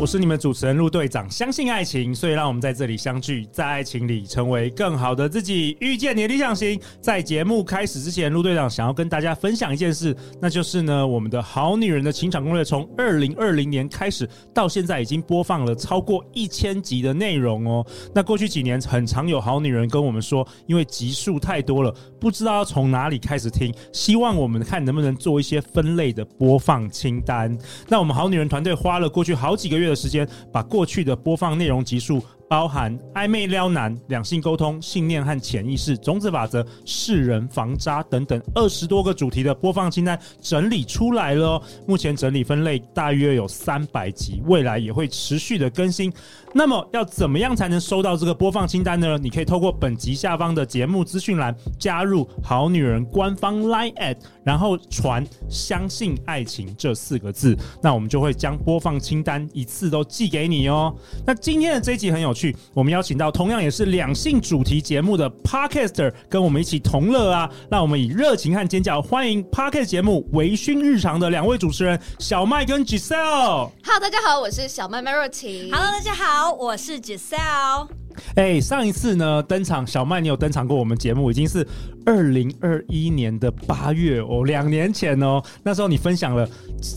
我是你们主持人陆队长，相信爱情，所以让我们在这里相聚，在爱情里成为更好的自己，遇见你的理想型。在节目开始之前，陆队长想要跟大家分享一件事，那就是呢，我们的好女人的情场攻略从二零二零年开始到现在，已经播放了超过一千集的内容哦。那过去几年，很常有好女人跟我们说，因为集数太多了，不知道要从哪里开始听，希望我们看能不能做一些分类的播放清单。那我们好女人团队花了过去好几个月的时间，把过去的播放内容集数。包含暧昧撩男、两性沟通、信念和潜意识、种子法则、识人防渣等等二十多个主题的播放清单整理出来了哦。目前整理分类大约有三百集，未来也会持续的更新。那么要怎么样才能收到这个播放清单呢？你可以透过本集下方的节目资讯栏加入好女人官方 Line@ 然后传“相信爱情”这四个字，那我们就会将播放清单一次都寄给你哦。那今天的这一集很有。我们邀请到同样也是两性主题节目的 Podcaster 跟我们一起同乐啊！让我们以热情和尖叫欢迎 Podcast 节目《微醺日常》的两位主持人小麦跟 Giselle。Hello，大家好，我是小麦麦若晴。Hello，大家好，我是 Giselle。哎、上一次呢登场，小麦你有登场过我们节目，已经是二零二一年的八月哦，两年前哦。那时候你分享了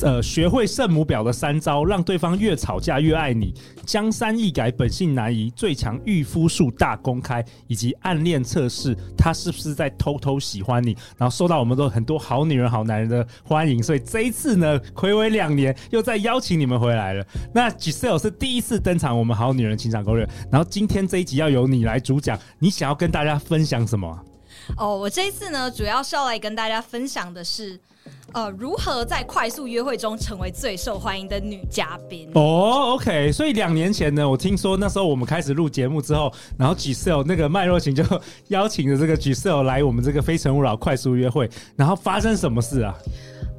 呃学会圣母婊的三招，让对方越吵架越爱你，江山易改本性难移，最强御夫术大公开，以及暗恋测试他是不是在偷偷喜欢你，然后受到我们都很多好女人好男人的欢迎，所以这一次呢睽违两年又再邀请你们回来了。那吉塞尔是第一次登场我们好女人情场攻略，然后今天。这一集要由你来主讲，你想要跟大家分享什么？哦，我这一次呢，主要是要来跟大家分享的是，呃，如何在快速约会中成为最受欢迎的女嘉宾。哦，OK，所以两年前呢，我听说那时候我们开始录节目之后，然后 Giselle 那个麦若晴就邀请了这个 Giselle 来我们这个非诚勿扰快速约会，然后发生什么事啊？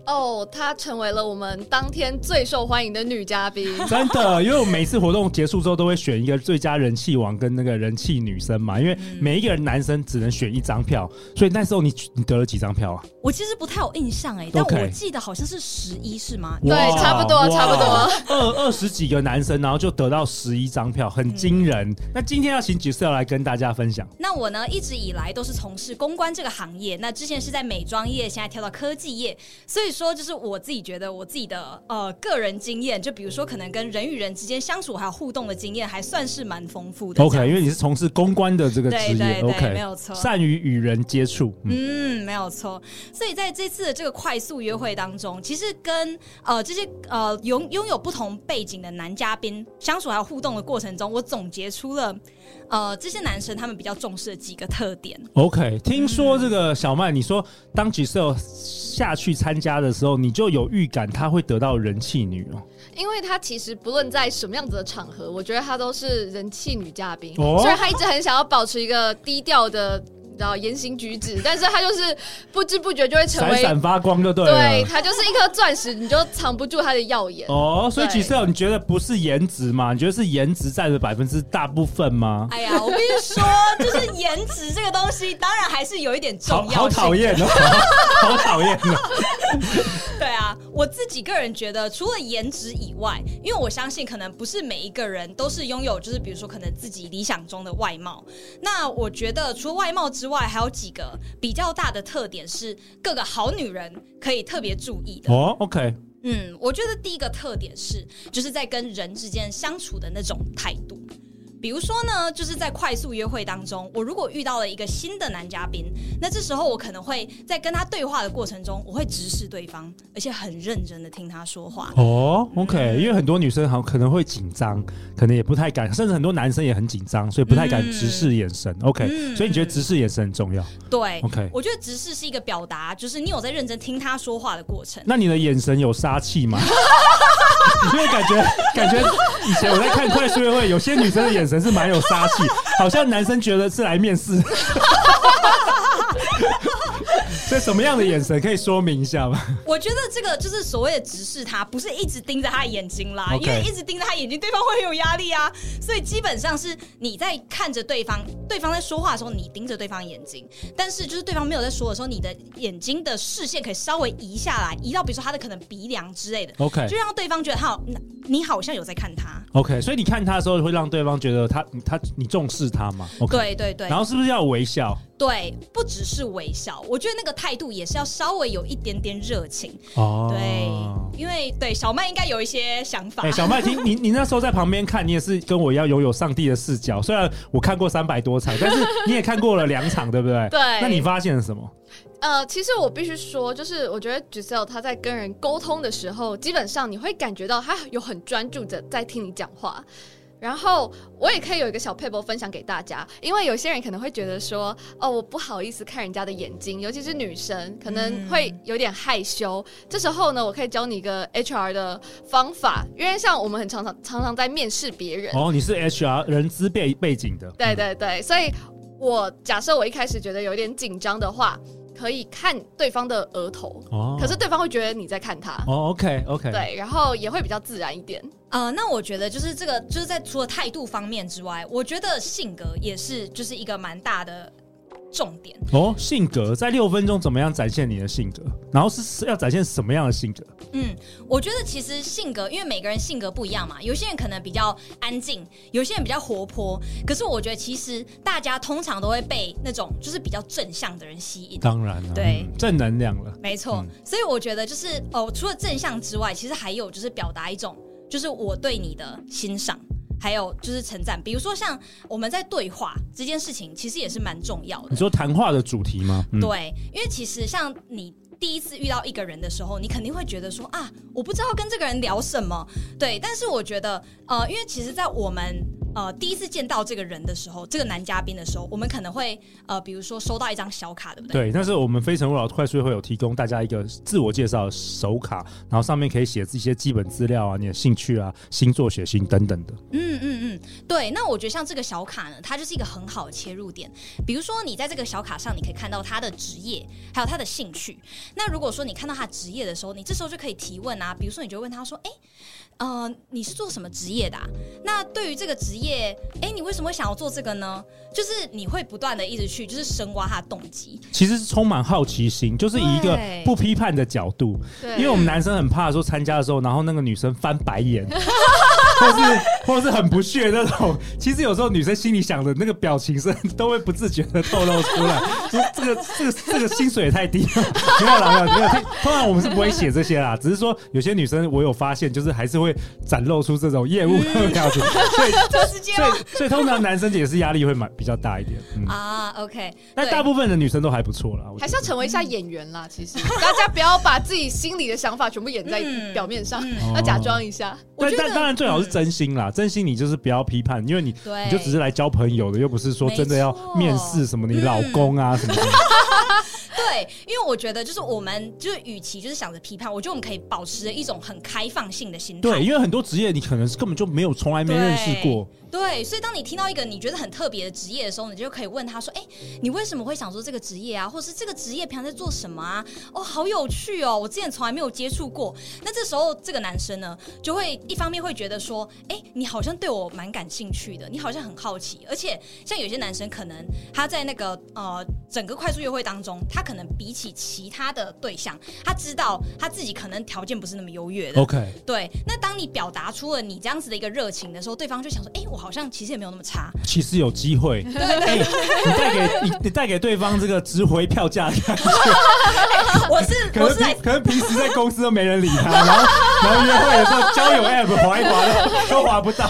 哦，她成为了我们当天最受欢迎的女嘉宾。真的，因为我每次活动结束之后都会选一个最佳人气王跟那个人气女生嘛，因为每一个人男生只能选一张票，所以那时候你你得了几张票啊？我其实不太有印象哎、欸，但我记得好像是十一是吗？对，差不多，差不多。二二十几个男生，然后就得到十一张票，很惊人。嗯、那今天要请 Giselle 来跟大家分享。那我呢，一直以来都是从事公关这个行业，那之前是在美妆业，现在跳到科技业，所以。说就是我自己觉得我自己的呃个人经验，就比如说可能跟人与人之间相处还有互动的经验，还算是蛮丰富的。OK，因为你是从事公关的这个职业，对对对，OK，没有错，善于与人接触，嗯，嗯，没有错。所以在这次的这个快速约会当中，其实跟呃这些呃拥拥有不同背景的男嘉宾相处还有互动的过程中，我总结出了呃这些男生他们比较重视的几个特点。OK，听说这个小麦，你说当 Giselle 下去参加的时候，你就有预感他会得到人气女哦，因为他其实不论在什么样子的场合，我觉得他都是人气女嘉宾，哦，所以他一直很想要保持一个低调的。然后言行举止，但是他就是不知不觉就会成为闪闪发光，就对了。对，他就是一颗钻石，你就藏不住他的耀眼。哦，所以其实你觉得不是颜值吗？你觉得是颜值占了百分之大部分吗？哎呀，我跟你说，就是颜值这个东西，当然还是有一点重要。好讨厌哦，好讨厌哦。对啊，我自己个人觉得，除了颜值以外，因为我相信可能不是每一个人都是拥有，就是比如说可能自己理想中的外貌。那我觉得除了外貌之之外，还有几个比较大的特点是各个好女人可以特别注意的哦。OK，嗯，我觉得第一个特点是，就是在跟人之间相处的那种态度。比如说呢，就是在快速约会当中，我如果遇到了一个新的男嘉宾，那这时候我可能会在跟他对话的过程中，我会直视对方，而且很认真的听他说话。哦，OK，嗯，因为很多女生好可能会紧张，可能也不太敢，甚至很多男生也很紧张，所以不太敢直视眼神。嗯，OK，嗯，所以你觉得直视眼神很重要？对，OK，我觉得直视是一个表达，就是你有在认真听他说话的过程。那你的眼神有杀气吗？因为感觉感觉以前我在看快速约会，有些女生的眼神是蛮有杀气，好像男生觉得是来面试。什么样的眼神可以说明一下吗？我觉得这个就是所谓的直视他，不是一直盯着他的眼睛啦，Okay. 因为一直盯着他眼睛，对方会有压力啊。所以基本上是你在看着对方，对方在说话的时候，你盯着对方眼睛，但是就是对方没有在说的时候，你的眼睛的视线可以稍微移下来，移到比如说他的可能鼻梁之类的，OK，就让对方觉得好，你好像有在看他，OK。所以你看他的时候，会让对方觉得他他你重视他吗？Okay. 对对对。然后是不是要微笑？对，不只是微笑，我觉得那个态度也是要稍微有一点点热情哦。对，因为对小麦应该有一些想法。哎、欸，小麦，听 你你那时候在旁边看，你也是跟我一样拥有上帝的视角。虽然我看过三百多场，但是 你也看过了两场，对不对？对。那你发现了什么？呃，其实我必须说，就是我觉得 Giselle 他在跟人沟通的时候，基本上你会感觉到他有很专注的在听你讲话。然后我也可以有一个小撇步分享给大家，因为有些人可能会觉得说，哦，我不好意思看人家的眼睛，尤其是女生可能会有点害羞。嗯、这时候呢，我可以教你一个 HR 的方法，因为像我们很常常常常在面试别人。哦，你是 HR 人资背背景的。对对对，所以我假设我一开始觉得有点紧张的话。可以看对方的额头，哦，可是对方会觉得你在看他，哦，OK OK，对，然后也会比较自然一点。呃，那我觉得就是这个，就是在除了态度方面之外，我觉得性格也是就是一个蛮大的。重点哦，性格在六分钟怎么样展现你的性格？然后是要展现什么样的性格？嗯，我觉得其实性格，因为每个人性格不一样嘛，有些人可能比较安静，有些人比较活泼。可是我觉得其实大家通常都会被那种就是比较正向的人吸引。当然了，对，嗯，正能量了，没错。嗯，所以我觉得就是哦，除了正向之外，其实还有就是表达一种就是我对你的欣赏。还有就是称赞，比如说像我们在对话这件事情，其实也是蛮重要的。你说谈话的主题吗？嗯、对，因为其实像你第一次遇到一个人的时候，你肯定会觉得说啊，我不知道跟这个人聊什么。对，但是我觉得呃，因为其实，在我们呃，第一次见到这个人的时候，这个男嘉宾的时候，我们可能会呃，比如说收到一张小卡，对不对？对，但是我们非诚勿扰快速会有提供大家一个自我介绍手卡，然后上面可以写一些基本资料啊，你的兴趣啊、星座、血型等等的。嗯嗯嗯，对。那我觉得像这个小卡呢，它就是一个很好的切入点。比如说你在这个小卡上，你可以看到他的职业，还有他的兴趣。那如果说你看到他职业的时候，你这时候就可以提问啊，比如说你就问他说：“哎。”呃，你是做什么职业的啊？那对于这个职业，哎，你为什么会想要做这个呢？就是你会不断的一直去，就是深挖他的动机。其实是充满好奇心，就是以一个不批判的角度。对，因为我们男生很怕说参加的时候，然后那个女生翻白眼。或是或是很不屑那种，其实有时候女生心里想的那个表情是 都会不自觉的透露出来。说这个这个这个薪水也太低了，没有啦，没有没有。通常我们是不会写这些啦，只是说有些女生我有发现，就是还是会展露出这种厌恶的表情。所以所以所以通常男生也是压力会蛮比较大一点。嗯、啊，OK。那大部分的女生都还不错啦，还是要成为一下演员啦。其实大家不要把自己心里的想法全部演在表面上，要假装一下。对但当然最好是。真心啦，真心你就是不要批判，因为你对你就只是来交朋友的，又不是说真的要面试什么你老公啊什么的。对，因为我觉得就是我们就是与其就是想着批判，我觉得我们可以保持一种很开放性的心态。对，因为很多职业你可能是根本就没有从来没认识过。对，所以当你听到一个你觉得很特别的职业的时候，你就可以问他说：“哎，你为什么会想做这个职业啊？或者是这个职业平常在做什么啊？哦，好有趣哦，我之前从来没有接触过。”那这时候这个男生呢，就会一方面会觉得说：“哎，你好像对我蛮感兴趣的，你好像很好奇。”而且像有些男生可能他在那个呃整个快速约会当中，他可能比起其他的对象，他知道他自己可能条件不是那么优越的。OK，对。那当你表达出了你这样子的一个热情的时候，对方就想说：“哎，我。”好像其实也没有那么差，其实有机会。对，对，对，欸、你带给你你带给对方这个值回票价的感觉。我是可能平可能平时在公司都没人理他，然后然后约会的时候交友 app 滑一滑都都滑不到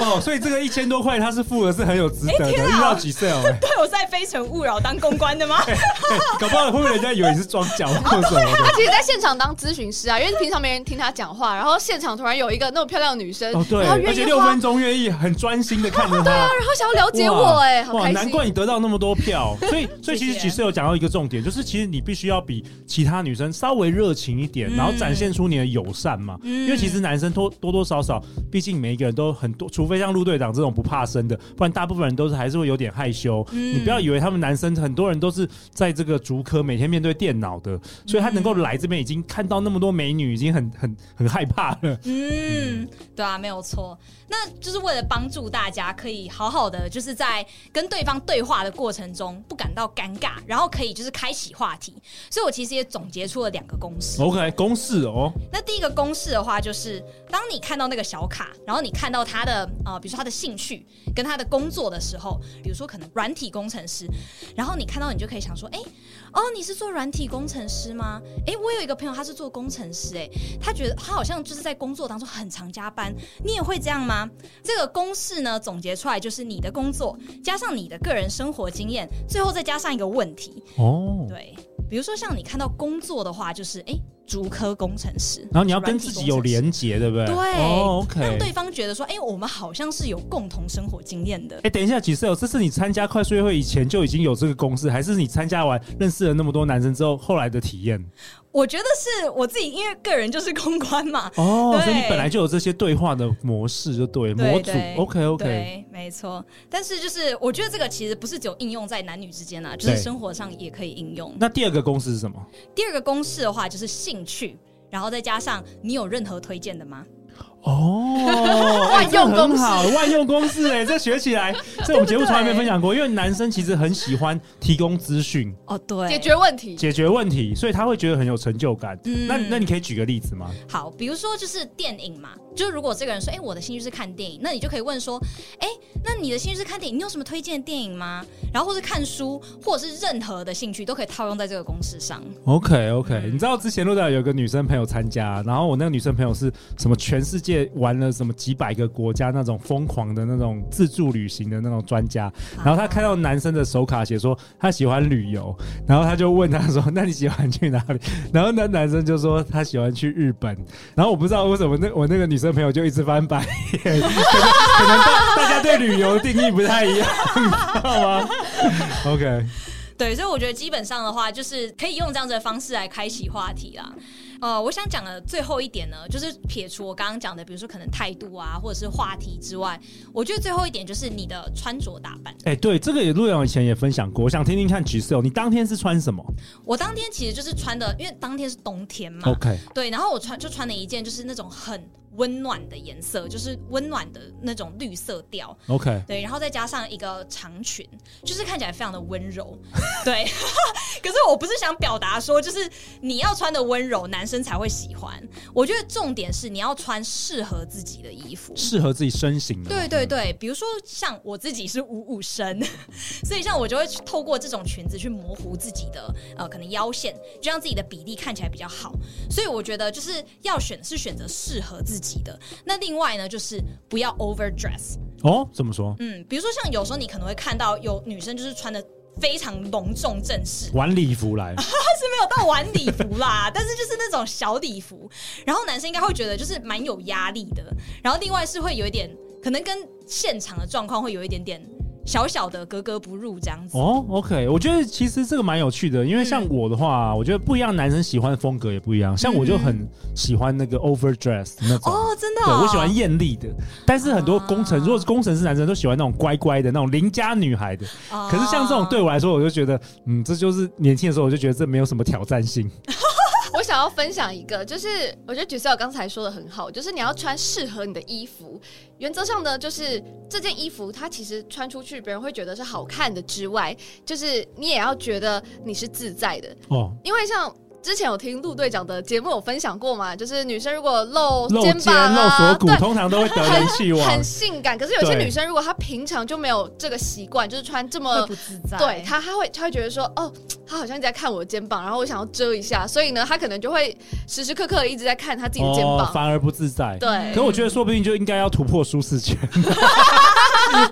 哦，所以这个一千多块他是付的是很有值得的。欸、遇到几岁哦？对，我是在非诚勿扰当公关的吗？搞不好会不会人家以为你是装脚 或什么的？他其实在现场当咨询师啊，因为平常没人听他讲话，然后现场突然有一个那么漂亮的女生，哦对，而且六分钟愿意很专心的看着他，对啊，然后想要了解我，哎，好开心。难怪你得到那么多票。所以，所以其实其实有讲到一个重点，就是其实你必须要比其他女生稍微热情一点，然后展现出你的友善嘛。因为其实男生多多多少少，毕竟每一个人都很多，除非像陆队长这种不怕生的，不然大部分人都是还是会有点害羞。你不要以为他们男生很多多人都是在这个竹科每天面对电脑的，所以他能够来这边，已经看到那么多美女，已经很很很害怕了。嗯，对啊，没有错。那就是为了帮助大家可以好好的，就是在跟对方对话的过程中不感到尴尬，然后可以就是开启话题。所以我其实也总结出了两个公式。OK，公式哦。那第一个公式的话，就是当你看到那个小卡，然后你看到他的呃，比如说他的兴趣跟他的工作的时候，比如说可能软体工程师，然后你看到你就可以想说，哎，哦，你是做软体工程师吗？哎，我有一个朋友他是做工程师，哎，他觉得他好像就是在工作当中很常加班，你也会这样吗？这个公式呢，总结出来就是你的工作加上你的个人生活经验，最后再加上一个问题。哦，对，比如说像你看到工作的话，就是哎。竹科工程师，然后你要跟自己有连结，对不对？对、oh,，OK，让对方觉得说，哎，我们好像是有共同生活经验的。哎，等一下，Giselle，这是你参加快速约会以前就已经有这个公式，还是你参加完认识了那么多男生之后后来的体验？我觉得是我自己，因为个人就是公关嘛。哦，oh, 所以你本来就有这些对话的模式，就对，对模组。OK OK，对，没错。但是就是我觉得这个其实不是只有应用在男女之间啊，就是生活上也可以应用。那第二个公式是什么？第二个公式的话就是兴趣，然后再加上你有任何推荐的吗？哦，万用公式，万用公式哎，这学起来，这我们节目从来没分享过。因为男生其实很喜欢提供资讯哦，对，解决问题，解决问题，所以他会觉得很有成就感。嗯，那那你可以举个例子吗？好，比如说就是电影嘛，就如果这个人说，哎，我的兴趣是看电影，那你就可以问说，哎，那你的兴趣是看电影，你有什么推荐的电影吗？然后或是看书，或者是任何的兴趣都可以套用在这个公式上。OK OK，你知道之前录到有个女生朋友参加，然后我那个女生朋友是什么全世界。玩了什么几百个国家那种疯狂的那种自助旅行的那种专家，然后他看到男生的手卡写说他喜欢旅游，然后他就问他说：“那你喜欢去哪里？”然后那男生就说他喜欢去日本。然后我不知道为什么那 我那个女生朋友就一直翻白眼，可能可能大大家对旅游定义不太一样，你知道吗？OK，对，所以我觉得基本上的话，就是可以用这样子的方式来开启话题啦。呃，我想讲的最后一点呢，就是撇除我刚刚讲的，比如说可能态度啊，或者是话题之外，我觉得最后一点就是你的穿着打扮。哎、欸，对，这个也陆阳以前也分享过，我想听听看，Giselle，你当天是穿什么？我当天其实就是穿的，因为当天是冬天嘛。OK。对，然后我穿就穿了一件就是那种很。温暖的颜色，就是温暖的那种绿色调。OK，对，然后再加上一个长裙，就是看起来非常的温柔。对，可是我不是想表达说，就是你要穿的温柔，男生才会喜欢。我觉得重点是你要穿适合自己的衣服，适合自己身形的。对对对，比如说像我自己是五五身，所以像我就会透过这种裙子去模糊自己的呃可能腰线，就让自己的比例看起来比较好。所以我觉得就是要选是选择适合自己的。那另外呢，就是不要 overdress 哦。怎么说？嗯，比如说像有时候你可能会看到有女生就是穿的非常隆重正式，晚礼服来，是没有到晚礼服啦，但是就是那种小礼服，然后男生应该会觉得就是蛮有压力的。然后另外是会有一点，可能跟现场的状况会有一点点。小小的格格不入这样子哦，OK，我觉得其实这个蛮有趣的，因为像我的话，嗯、我觉得不一样，男生喜欢的风格也不一样。像我就很喜欢那个 overdress 那种哦，真的、哦，对我喜欢艳丽的。但是很多工程，啊、如果是工程师男生都喜欢那种乖乖的那种邻家女孩的。啊、可是像这种对我来说，我就觉得，嗯，这就是年轻的时候我就觉得这没有什么挑战性。我想要分享一个，就是我觉得 Giselle 刚才说的很好，就是你要穿适合你的衣服。原则上呢，就是这件衣服它其实穿出去，别人会觉得是好看的之外，就是你也要觉得你是自在的哦。因为像。之前有听陆队长的节目有分享过嘛？就是女生如果露肩膀啊，露锁骨，对通常都会得人气王，很性感。可是有些女生如果她平常就没有这个习惯，就是穿这么不自在，对她她会她会觉得说，哦，她好像一直在看我的肩膀，然后我想要遮一下，所以呢，她可能就会时时刻刻一直在看她自己的肩膀，哦，反而不自在。对，可我觉得说不定就应该要突破舒适圈。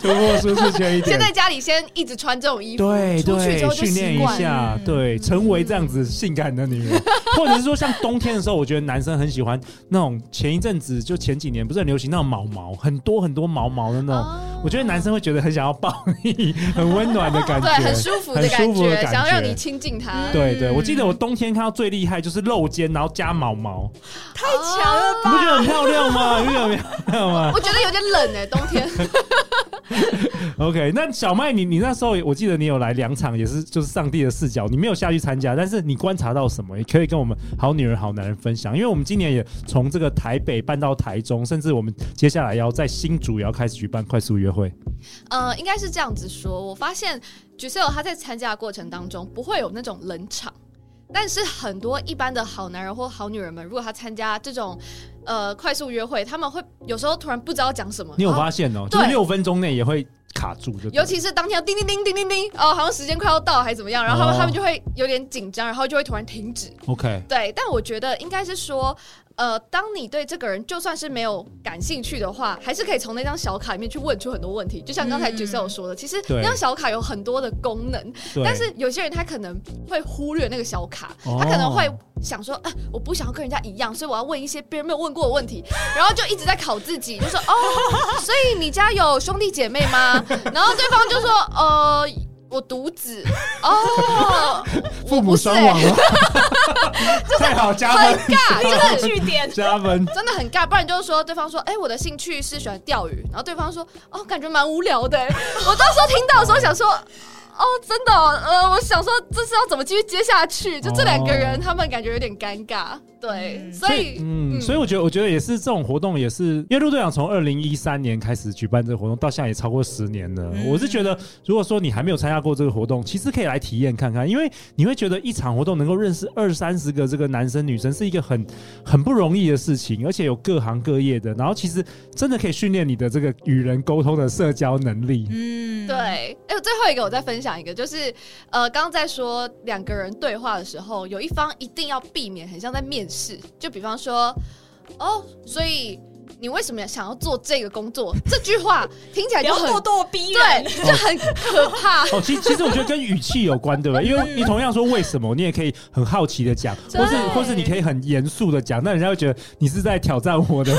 突破舒适圈一点，先在家里先一直穿这种衣服，对对，训练一下，对，成为这样子性感的女人，或者是说像冬天的时候，我觉得男生很喜欢那种前一阵子就前几年不是很流行那种毛毛，很多很多毛毛的那种，我觉得男生会觉得很想要抱你，很温暖的感觉，对，很舒服的感觉，想要让你亲近他。对对，我记得我冬天看到最厉害就是露肩，然后加毛毛，太强了吧？你不觉得很漂亮吗？你不觉得很漂亮吗？我觉得有点冷哎，冬天。OK，那小麦，你你那时候我记得你有来两场，也是就是上帝的视角，你没有下去参加，但是你观察到什么，也可以跟我们好女人好男人分享。因为我们今年也从这个台北搬到台中，甚至我们接下来要在新竹也要开始举办快速约会。呃，应该是这样子说，我发现 g i s e l 他在参加的过程当中不会有那种冷场，但是很多一般的好男人或好女人们，如果他参加这种。呃，快速约会，他们会有时候突然不知道讲什么。你有发现哦？就是六分钟内也会卡住就。尤其是当天要叮叮叮叮叮叮，哦，好像时间快要到还是怎么样，然后他们、哦、他们就会有点紧张，然后就会突然停止。OK。对，但我觉得应该是说。呃，当你对这个人就算是没有感兴趣的话，还是可以从那张小卡里面去问出很多问题。就像刚才 Giselle 说的，嗯、其实那张小卡有很多的功能，但是有些人他可能会忽略那个小卡，他可能会想说，哎、呃，我不想要跟人家一样，所以我要问一些别人没有问过的问题，然后就一直在考自己，就说，哦，所以你家有兄弟姐妹吗？然后对方就说，呃。我独子 哦，父母双亡了，太好加分，很尬，就是据 点加分，真的很尬。不然就是说，对方说，哎、欸，我的兴趣是喜欢钓鱼，然后对方说，哦，感觉蛮无聊的。我当时候听到的时候想说。哦，真的，呃，我想说这是要怎么继续接下去？就这两个人，他们感觉有点尴尬，对，嗯、所以，嗯，所以我觉得，我觉得也是这种活动，也是因为陆队长从二零一三年开始举办这个活动，到现在也超过十年了。嗯、我是觉得，如果说你还没有参加过这个活动，其实可以来体验看看，因为你会觉得一场活动能够认识二三十个这个男生女生，是一个很很不容易的事情，而且有各行各业的，然后其实真的可以训练你的这个与人沟通的社交能力。嗯，对。哎，最后一个我再分享。一个就是，呃，刚刚在说两个人对话的时候，有一方一定要避免很像在面试，就比方说，哦，所以你为什么想要做这个工作？这句话听起来就很咄咄逼人，对，就很可怕。哦，其其实我觉得跟语气有关，对不对？因为你同样说为什么，你也可以很好奇的讲，或是或是你可以很严肃的讲，那人家会觉得你是在挑战我的。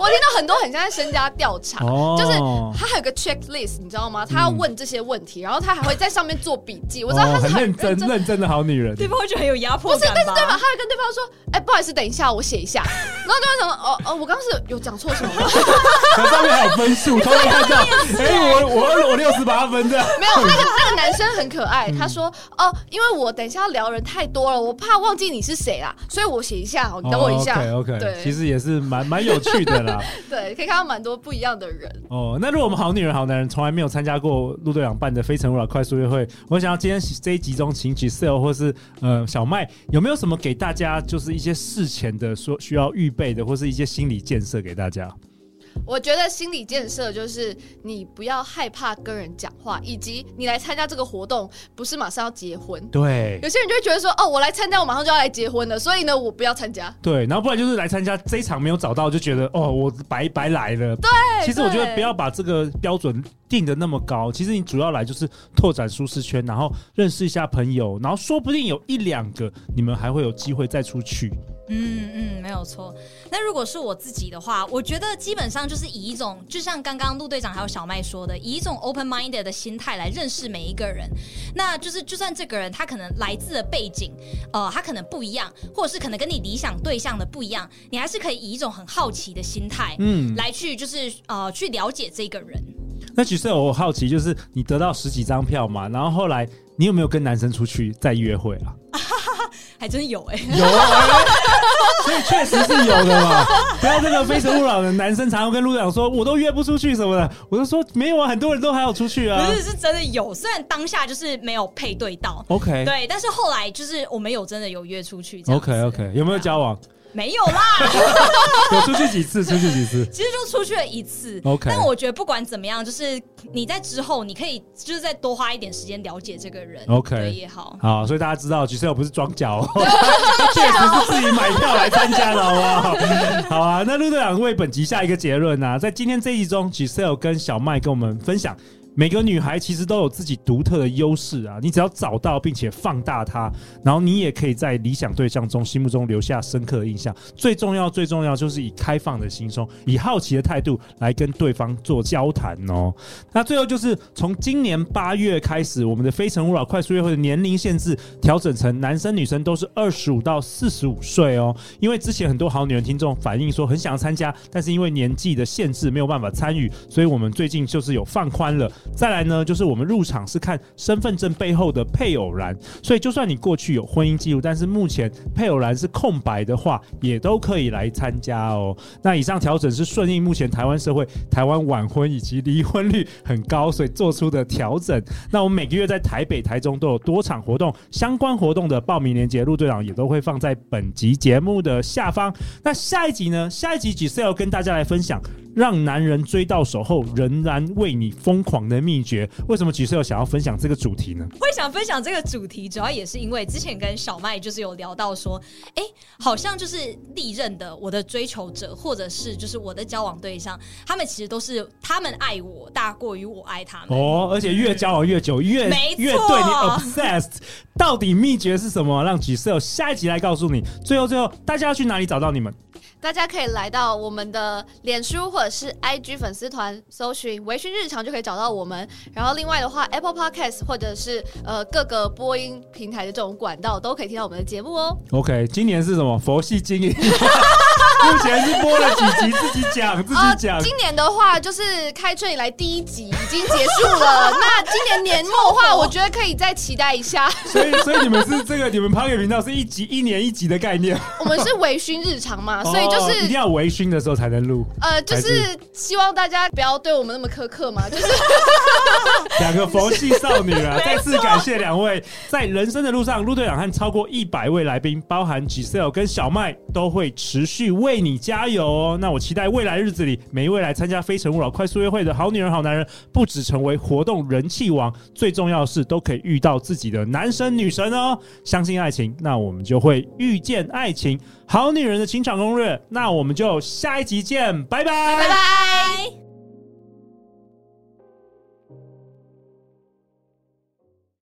我听到很多很像在身家调查，哦、就是他还有个 checklist，你知道吗？他要问这些问题，嗯、然后他还会在上面做笔记。我知道他是很认真、认真、的好女人。对方会觉得很有压迫感。不是，但是对方他会跟对方说：“哎、欸，不好意思，等一下，我写一下。”然后对方说：“哦哦，我刚刚是有讲错什么吗？” 可上面还有分数，他会看到。哎、欸，我我我六十八分这样。没有，那个那个男生很可爱，他说：“哦，因为我等一下要聊人太多了，我怕忘记你是谁啦，所以我写一下，你等我一下。哦、OK OK，对，其实也是蛮蛮有趣的啦。对，可以看。到蛮多不一样的人哦。那如果我们好女人好男人从来没有参加过陆队长办的非诚勿扰快速约会，我想要今天这一集中请 Giselle 或是呃小麦，有没有什么给大家就是一些事前的说需要预备的，或是一些心理建设给大家？我觉得心理建设就是你不要害怕跟人讲话，以及你来参加这个活动不是马上要结婚。对，有些人就会觉得说，哦，我来参加，我马上就要来结婚了，所以呢，我不要参加。对，然后不然就是来参加这一场没有找到，就觉得哦，我白白来了。对，其实我觉得不要把这个标准定的那么高。其实你主要来就是拓展舒适圈，然后认识一下朋友，然后说不定有一两个你们还会有机会再出去。嗯嗯，没有错。那如果是我自己的话，我觉得基本上就是以一种，就像刚刚陆队长还有小麦说的，以一种 open minded 的心态来认识每一个人。那就是，就算这个人他可能来自的背景，呃，他可能不一样，或者是可能跟你理想对象的不一样，你还是可以以一种很好奇的心态，嗯，来去就是呃去了解这个人。那其实我好奇，就是你得到十几张票嘛，然后后来你有没有跟男生出去再约会啊？还真有哎、欸，有啊，所以确实是有的嘛。不要这个非诚勿扰的男生常常跟路队长说，我都约不出去什么的，我就说没有啊，很多人都还要出去啊。不是，是真的有，虽然当下就是没有配对到，OK，对，但是后来就是我们有真的有约出去，OK OK，有没有交往？没有啦，有出去几次？出去几次？其实就出去了一次。OK，但我觉得不管怎么样，就是你在之后，你可以就是再多花一点时间了解这个人。OK，也好。好，所以大家知道，Giselle 不是装脚，确实是自己买票来参加的，好不好？好啊，那路队长为本集下一个结论啊，在今天这一集中，Giselle 跟小麦跟我们分享。每个女孩其实都有自己独特的优势啊，你只要找到并且放大它，然后你也可以在理想对象中心目中留下深刻的印象。最重要，最重要就是以开放的心胸，以好奇的态度来跟对方做交谈哦。那最后就是从今年八月开始，我们的非诚勿扰快速约会的年龄限制调整成男生女生都是二十五到四十五岁哦。因为之前很多好女人听众反映说很想要参加，但是因为年纪的限制没有办法参与，所以我们最近就是有放宽了。再来呢，就是我们入场是看身份证背后的配偶栏，所以就算你过去有婚姻记录，但是目前配偶栏是空白的话，也都可以来参加哦。那以上调整是顺应目前台湾社会台湾晚婚以及离婚率很高，所以做出的调整。那我们每个月在台北、台中都有多场活动，相关活动的报名链接，陆队长也都会放在本集节目的下方。那下一集呢？下一集 Giselle 跟大家来分享。让男人追到手后仍然为你疯狂的秘诀，为什么 Giselle 想要分享这个主题呢？会想分享这个主题，主要也是因为之前跟小麦就是有聊到说，哎，好像就是历任的我的追求者，或者是就是我的交往对象，他们其实都是他们爱我大过于我爱他们哦，而且越交往越久，越越对你 obsessed。到底秘诀是什么？让 Giselle 下一集来告诉你。最后最后，大家要去哪里找到你们？大家可以来到我们的脸书或者是 IG 粉丝团，搜寻“微醺日常”就可以找到我们。然后另外的话，Apple Podcast 或者是呃各个播音平台的这种管道都可以听到我们的节目哦。OK，今年是什么？佛系经营。目前是播了几集，自己讲自己讲、呃。今年的话，就是开春以来第一集已经结束了。那今年年末的话，我觉得可以再期待一下。所以，所以你们是这个，你们 Podcast 频道是一集一年一集的概念。我们是微醺日常嘛，所以就是、哦、一定要微醺的时候才能录。呃，就是希望大家不要对我们那么苛刻嘛。就是 两个佛系少女啊，再次感谢两位在人生的路上，陆队长和超过一百位来宾，包含 Giselle 跟小麦，都会持续为。为你加油哦！那我期待未来日子里，每一位来参加《非诚勿扰》快速约会的好女人、好男人，不止成为活动人气王，最重要的是都可以遇到自己的男神女神哦！相信爱情，那我们就会遇见爱情。好女人的情场攻略，那我们就下一集见，拜拜，拜拜。